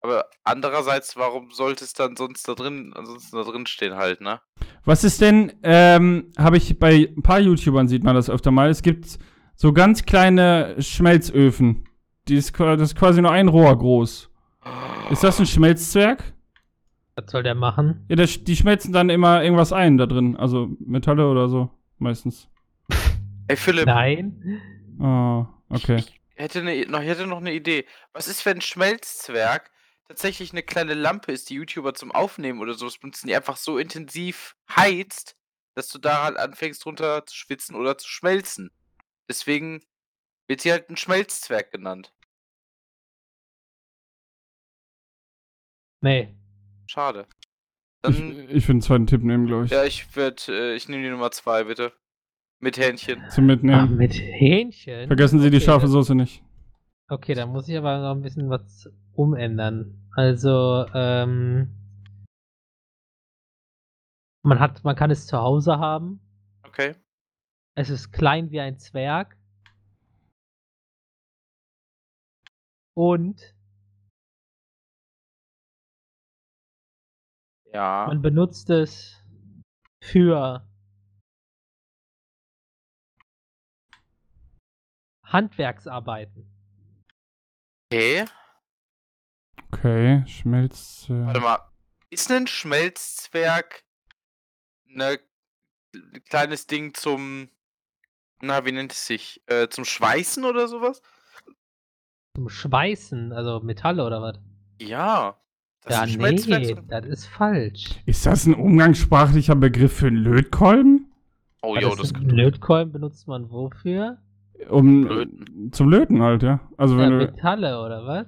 Aber andererseits, warum sollte es dann sonst da drin, ansonsten da drin stehen halt, ne? Was ist denn, ähm, habe ich bei ein paar YouTubern sieht man das öfter mal. Es gibt so ganz kleine Schmelzöfen. Die ist, das ist quasi nur ein Rohr groß. Ist das ein Schmelzzwerg? Was soll der machen? Ja, der, die schmelzen dann immer irgendwas ein da drin. Also Metalle oder so, meistens. Ey, Philipp, Nein. Ah, okay. ich hätte, ne, noch, ich hätte noch eine Idee. Was ist, wenn ein Schmelzzwerg tatsächlich eine kleine Lampe ist, die YouTuber zum Aufnehmen oder sowas benutzen, die einfach so intensiv heizt, dass du da halt anfängst drunter zu schwitzen oder zu schmelzen? Deswegen wird sie halt ein Schmelzzwerg genannt. Nee. Schade. Ich, Dann, ich will einen zweiten Tipp nehmen, glaube ich. ja, ich werde, äh, ich nehme die Nummer zwei, bitte. Mit Hähnchen. Zum Ah, Mitnehmen. mit Hähnchen? Vergessen Sie die Okay, scharfe dann- Soße nicht. Okay, dann muss ich aber noch ein bisschen was umändern. Also, ähm. Man hat, man kann es zu Hause haben. Okay. Es ist klein wie ein Zwerg. Und Ja. man benutzt es für Handwerksarbeiten. Okay. Okay, schmelzt. äh, Warte mal. Ist ein Schmelzzwerg ein kleines Ding zum. Na, wie nennt es sich? Äh, zum Schweißen oder sowas? Zum Schweißen, also Metalle oder was? Ja. Das Ja, ist nee, das ist falsch. Ist das ein umgangssprachlicher Begriff für einen Lötkolben? Oh, Ja, jo, das das Lötkolben benutzt man wofür? Um Löten. zum Löten halt, ja. Also Ja, wenn du Metalle oder was?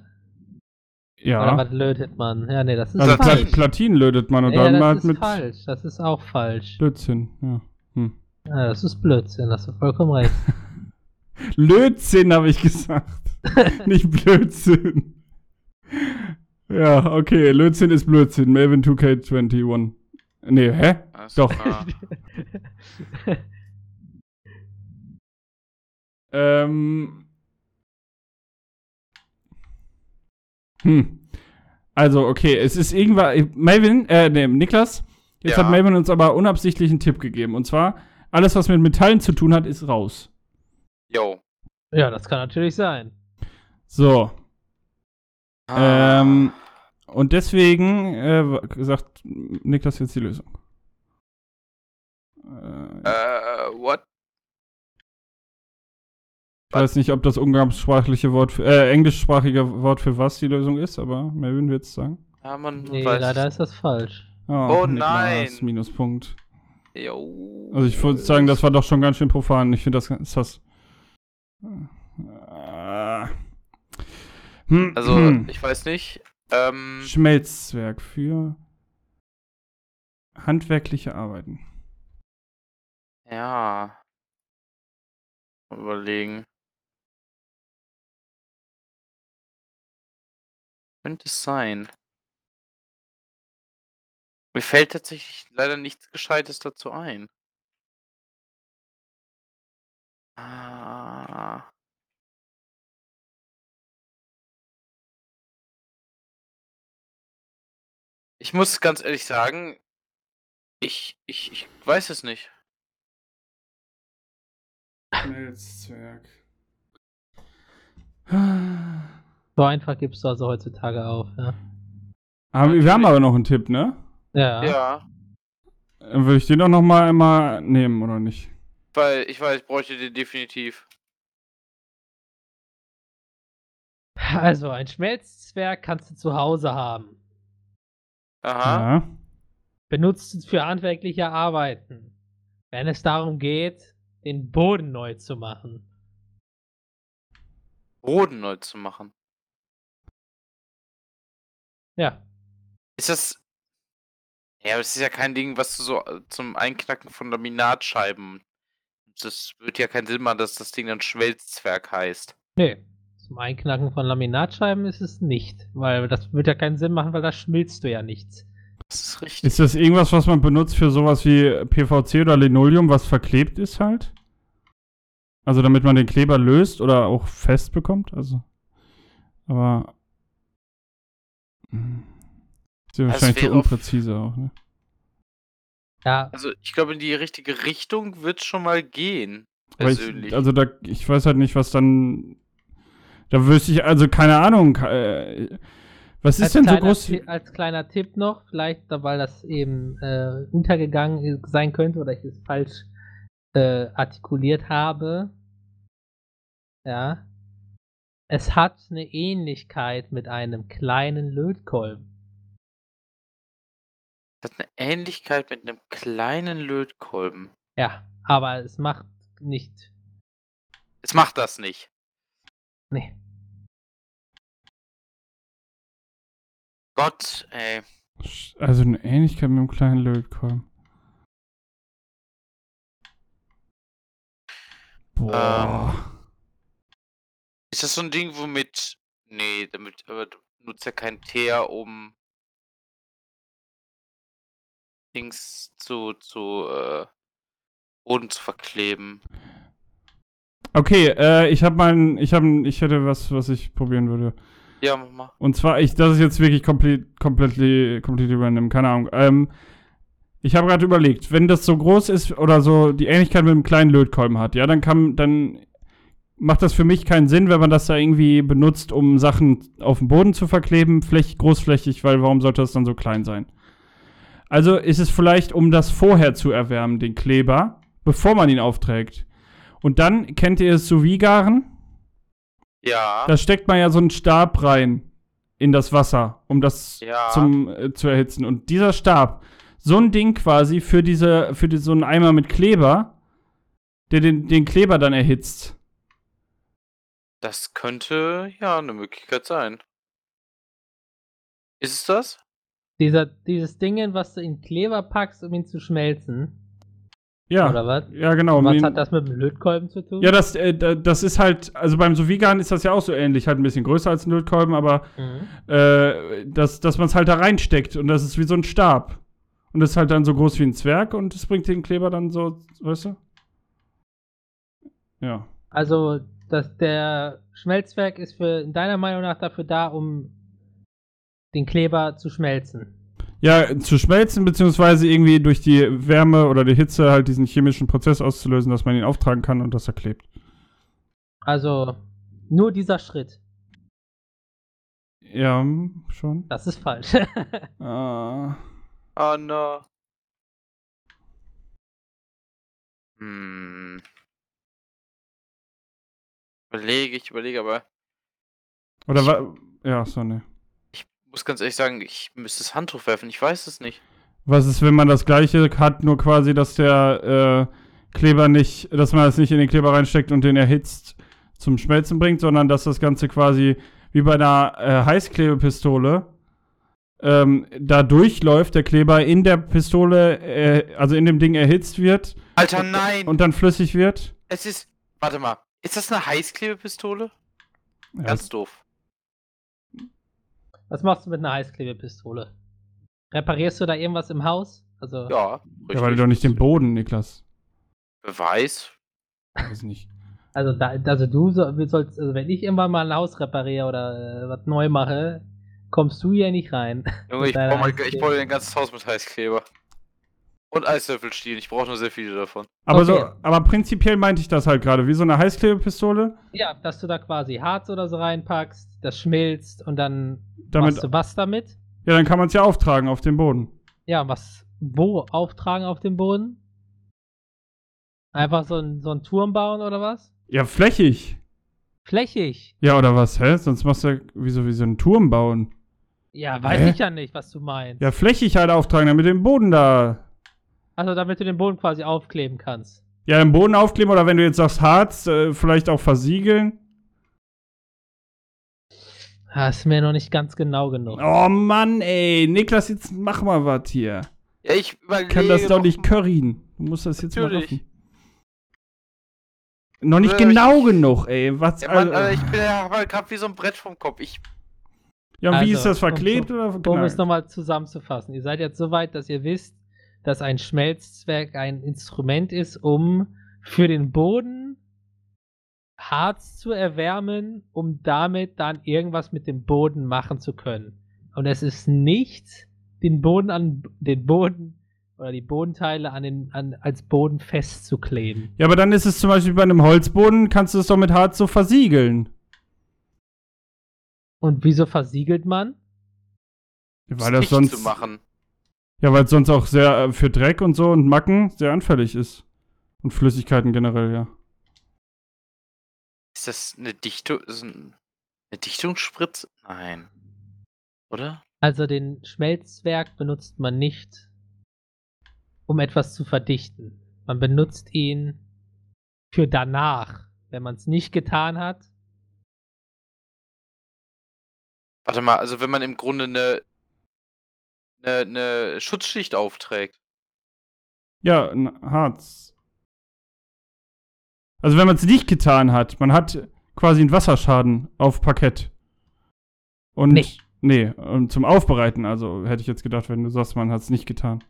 Oder ja, was lötet man? Ja, nee, das ist also falsch. Pla Platinen lötet man und ja, dann das halt ist falsch. Das ist auch falsch. Blödsinn, ja. Hm. Ja, das ist Blödsinn, hast du vollkommen recht. Lötzinn habe ich gesagt, nicht Blödsinn. Ja, okay, Lötzinn ist Blödsinn. Melvin 2K21. Nee, hä? Alles Doch. Ähm. Hm. Also, okay, es ist irgendwann. Melvin, äh, nee, Niklas, jetzt Ja. hat Melvin uns aber unabsichtlich einen Tipp gegeben. Und zwar, alles, was mit Metallen zu tun hat, ist raus. Jo. ja, das kann natürlich sein. So. Ah. Ähm, und deswegen äh, sagt Niklas jetzt die Lösung. Äh, Äh, what? ich weiß nicht, ob das umgangssprachliche Wort, für, äh, englischsprachige Wort für was die Lösung ist, aber Melvin wird es sagen. Ja, man Nee, weiß. leider ist das falsch. Oh, nein. Minuspunkt. Jo. Also ich würde sagen, das war doch schon ganz schön profan. Ich finde das ist das. Äh, hm, Also, hm. ich weiß nicht. Ähm, Schmelzzwerg für handwerkliche Arbeiten. ja. Mal Überlegen. Könnte es sein. Mir fällt tatsächlich leider nichts Gescheites dazu ein. Ah. Ich muss ganz ehrlich sagen, ich, ich, ich weiß es nicht. Schmelzzwerg. So einfach gibst du also heutzutage auf, ja. Aber wir haben aber noch einen Tipp, ne? Ja. Ja, Dann würde ich den doch noch mal einmal nehmen, oder nicht? weil ich weiß, ich bräuchte den definitiv. Also, ein Schmelzzwerg kannst du zu Hause haben. Aha. Ja. Benutzt es für handwerkliche Arbeiten. Wenn es darum geht, den Boden neu zu machen. Boden neu zu machen. Ja. Ist das. Ja, aber es ist ja kein Ding, was du so äh, zum Einknacken von Laminatscheiben. Das wird ja keinen Sinn machen, dass das Ding dann Schmelzzwerg heißt. Nee. Zum Einknacken von Laminatscheiben ist es nicht. Weil das wird ja keinen Sinn machen, weil da schmilzt du ja nichts. Das ist richtig. Ist das irgendwas, was man benutzt für sowas wie PVC oder Linoleum, was verklebt ist halt? Also damit man den Kleber löst oder auch fest bekommt? Also. Aber. hm. Ist ja Das wahrscheinlich auf- unpräzise auch, ne? Ja, Also, ich glaube, in die richtige Richtung wird schon mal gehen. Persönlich. Ich, also da, ich weiß halt nicht, was dann. Da wüsste ich, also keine Ahnung. Äh, was ist als, denn so groß? Ti- als kleiner Tipp noch, vielleicht, weil das eben äh, untergegangen sein könnte oder ich es falsch äh, artikuliert habe. Ja. Es hat eine Ähnlichkeit mit einem kleinen Lötkolben. Das hat eine Ähnlichkeit mit einem kleinen Lötkolben. Ja, aber es macht nicht. Es macht das nicht. Nee. Gott, ey. Also eine Ähnlichkeit mit dem kleinen Lötkolben. Boah. Ist das so ein Ding, womit. Nee, damit aber du nutzt ja kein Teer, um Dings zu, zu äh, Boden zu verkleben. Okay, äh, ich habe mal, ein- ich habe, ich hätte was, was ich probieren würde. Ja, mach mal. Und zwar, ich, das ist jetzt wirklich komplett, komplett, komplett random, keine Ahnung. Ähm, ich habe gerade überlegt, wenn das so groß ist oder so die Ähnlichkeit mit einem kleinen Lötkolben hat, ja, dann kann, dann macht das für mich keinen Sinn, wenn man das da irgendwie benutzt, um Sachen auf dem Boden zu verkleben, fläch, großflächig, weil warum sollte das dann so klein sein? Also ist es vielleicht, um das vorher zu erwärmen, den Kleber, bevor man ihn aufträgt. Und dann kennt ihr es sous garen Ja. da steckt man ja so einen Stab rein in das Wasser, um das Ja. zum, äh, zu erhitzen. Und dieser Stab, so ein Ding quasi für diese, für die, so einen Eimer mit Kleber, der den, den Kleber dann erhitzt. Das könnte ja eine Möglichkeit sein. Ist es das? Dieser, dieses Ding, was du in Kleber packst, um ihn zu schmelzen. Ja. Oder was? Ja, genau. um was hat das mit dem Lötkolben zu tun? ja, das, äh, da- das ist halt, also beim sous ist das ja auch so ähnlich, halt ein bisschen größer als ein Lötkolben, aber Mhm. äh, dass, dass man es halt da reinsteckt und das ist wie so ein Stab. Und das ist halt dann so groß wie ein Zwerg und das bringt den Kleber dann so, weißt du? Ja. Also, dass der Schmelzwerk ist für in deiner Meinung nach dafür da, um den Kleber zu schmelzen. Ja, zu schmelzen, beziehungsweise irgendwie durch die Wärme oder die Hitze halt diesen chemischen Prozess auszulösen, dass man ihn auftragen kann und dass er klebt. Also, nur dieser Schritt. Ja, hm, schon. Das ist falsch. Ah. Oh no. Hm. Überlege, ich überlege, aber Oder wa Ja, so, ne. Ich muss ganz ehrlich sagen, ich müsste das Handtuch werfen. Ich weiß es nicht. Was ist, wenn man das gleiche hat, nur quasi, dass der äh, Kleber nicht, dass man das nicht in den Kleber reinsteckt und den erhitzt zum Schmelzen bringt, sondern dass das Ganze quasi wie bei einer äh, Heißklebepistole ähm, da durchläuft, der Kleber in der Pistole, äh, also in dem Ding erhitzt wird Alter, nein! und dann flüssig wird. es ist. Warte mal. Ist das eine Heißklebepistole? Ja, Ganz doof. Was machst du mit einer Heißklebepistole? Reparierst du da irgendwas im Haus? Also, Ja, richtig. ja, weil doch nicht den Boden, Niklas. Beweis. Weiß nicht. also, da, also du so, du sollst, also wenn ich irgendwann mal ein Haus repariere oder äh, was neu mache, kommst du hier nicht rein. Junge, ich baue, mal, ich baue ein ganzes Haus mit Heißkleber. Und Eiswürfelstielen. Ich brauche nur sehr viele davon. Aber so, Okay. aber prinzipiell meinte ich das halt gerade, wie so eine Heißklebepistole. Ja, dass du da quasi Harz oder so reinpackst, das schmilzt und dann Damit, machst du was damit? ja, dann kann man es ja auftragen auf den Boden. Ja, was, wo auftragen auf dem Boden? Einfach so ein, so ein Turm bauen oder was? Ja, flächig. Flächig. Ja, oder was, hä? Sonst machst du ja wie so, wie so einen Turm bauen. Ja, weiß Hä? ich ja nicht, was du meinst. Ja, flächig halt auftragen, damit den Boden da. Also damit du den Boden quasi aufkleben kannst. Ja, den Boden aufkleben oder wenn du jetzt sagst Harz, äh, vielleicht auch versiegeln. Ah, ist mir noch nicht ganz genau genug. Oh Mann, ey. Niklas, jetzt mach mal was hier. Ja, ich. Kann das doch nicht curryen. Du musst das jetzt Natürlich. mal raffen. Noch nicht Äh, genau ich- genug, ey. Was, Ja, Mann, also- ich bin ja grad wie so ein Brett vom Kopf. Ich. ja, und wie Also, ist das um- verklebt um- oder Um genau. es nochmal zusammenzufassen. Ihr seid jetzt so weit, dass ihr wisst, dass ein Schmelzzwerg ein Instrument ist, um für den Boden Harz zu erwärmen, um damit dann irgendwas mit dem Boden machen zu können. Und es ist nicht den Boden an den Boden oder die Bodenteile an den, an, als Boden festzukleben. Ja, aber dann ist es zum Beispiel bei einem Holzboden, kannst du es doch mit Harz so versiegeln. Und wieso versiegelt man? Weil das sonst. zu machen. Ja, weil es sonst auch sehr äh, für Dreck und so und Macken sehr anfällig ist. Und Flüssigkeiten generell, ja. Ist das eine Dichtung? Ist ein, eine Dichtungsspritze? Nein. Oder? Also den Schmelzwerk benutzt man nicht, um etwas zu verdichten. Man benutzt ihn für danach. Wenn man es nicht getan hat, Warte mal, also wenn man im Grunde eine, eine, eine Schutzschicht aufträgt. Ja, ein Harz. Also wenn man es nicht getan hat, man hat quasi einen Wasserschaden auf Parkett. Und Nee. nee, zum Aufbereiten, also hätte ich jetzt gedacht, wenn du sagst, man hat es nicht getan.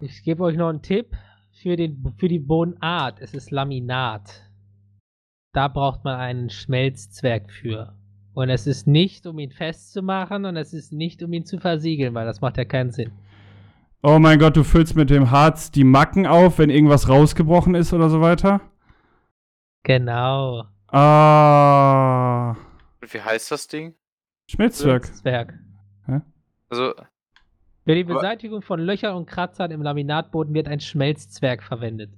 Ich gebe euch noch einen Tipp für, den, für die Bodenart. Es ist Laminat. Da braucht man einen Schmelzzwerg für. Und es ist nicht, um ihn festzumachen und es ist nicht, um ihn zu versiegeln, weil das macht ja keinen Sinn. Oh mein Gott, du füllst mit dem Harz die Macken auf, wenn irgendwas rausgebrochen ist oder so weiter? Genau. Ah. Und wie heißt das Ding? Schmelzzwerg. Schmelzzwerg. Also, Für die Beseitigung von Löchern und Kratzern im Laminatboden wird ein Schmelzzwerg verwendet.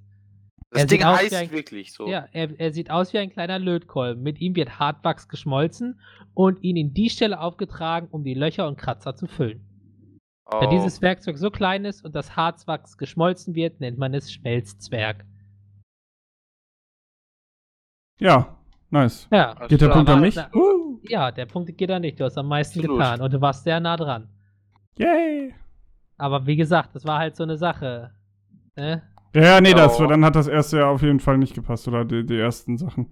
Das Er Ding sieht aus heißt wie ein- wirklich so. Ja, er, er sieht aus wie ein kleiner Lötkolben. Mit ihm wird Hartwachs geschmolzen und ihn in die Stelle aufgetragen, um die Löcher und Kratzer zu füllen. Oh. Da dieses Werkzeug so klein ist und das Harzwachs geschmolzen wird, nennt man es Schmelzzwerg. Ja, nice. Ja, Geht der. Punkt an mich? na- Uh, ja, der Punkt geht an dich. Du hast am meisten Absolut. getan und du warst sehr nah dran. yay. Aber wie gesagt, das war halt so eine Sache. Ne? Ja, ja, nee, das, Oh. dann hat das erste ja auf jeden Fall nicht gepasst, oder die, die ersten Sachen.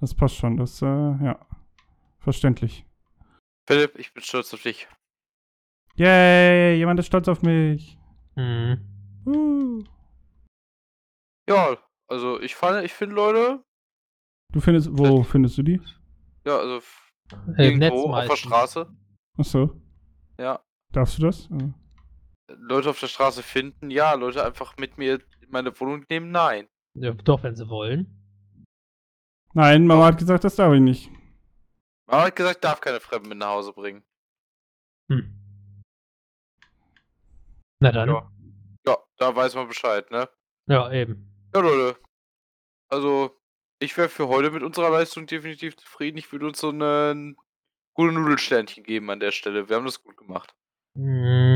Das passt schon, das, äh, ja. Verständlich. Philipp, ich bin stolz auf dich. Yay, jemand ist stolz auf mich. Hm. Uh. Ja, also ich fand, ich finde Leute, Du findest, wo findest du die? ja, also Äh, Im Netz irgendwo auf der. Straße, Achso, ja. darfst du das? Leute auf der Straße finden, ja, Leute einfach mit mir in meine Wohnung nehmen, nein. Ja, doch, wenn sie wollen. Nein, Mama hat gesagt, das darf ich nicht. Mama hat gesagt, darf keine Fremden mit nach Hause bringen. Hm. Na dann. Ja. Ja, da weiß man Bescheid, ne? Ja, eben. Ja, Leute. Also, ich wäre für heute mit unserer Leistung definitiv zufrieden. Ich würde uns so ein gute Nudelsternchen geben an der Stelle. Wir haben das gut gemacht. Hm.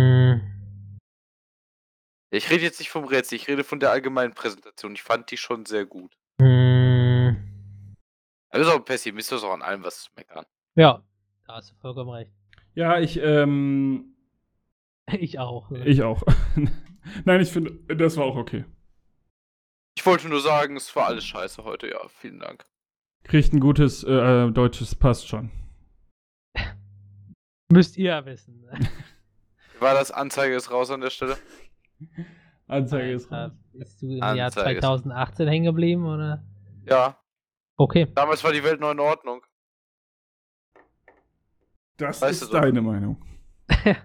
Ich rede jetzt nicht vom Rätsel, ich rede von der allgemeinen Präsentation. Ich fand die schon sehr gut. Hm. Er ist auch ein Pessimist, ist auch an allem was zu meckern. Ja, da hast du vollkommen recht. Ja, ich, ähm, Ich auch. ne? ich auch. Nein, ich finde, das war auch okay. Ich wollte nur sagen, es war alles scheiße heute, ja. Vielen Dank. Kriegt ein gutes äh, deutsches, passt schon. Müsst ihr ja wissen. Wie war das? Anzeige ist raus an der Stelle. Anzeige ist raus. Bist du im Jahr Anzeige ist- 2018 hängen geblieben, oder? Ja, Okay. damals war die Welt noch in Ordnung. Das weißt ist deine Meinung.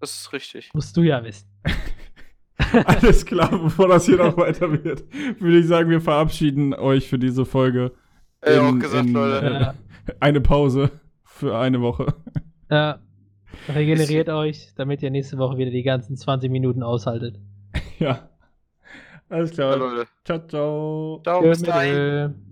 Das ist richtig. Musst du ja wissen. Alles klar, bevor das hier noch weiter wird, würde ich sagen, wir verabschieden euch für diese Folge. Ey, auch In- gesagt, in, Leute. äh. Eine Pause für eine Woche. Ja. Regeneriert euch, damit ihr nächste Woche wieder die ganzen 20 Minuten aushaltet. Ja. Alles Ja, klar. Leute. Ciao, ciao. Ciao, bis dahin.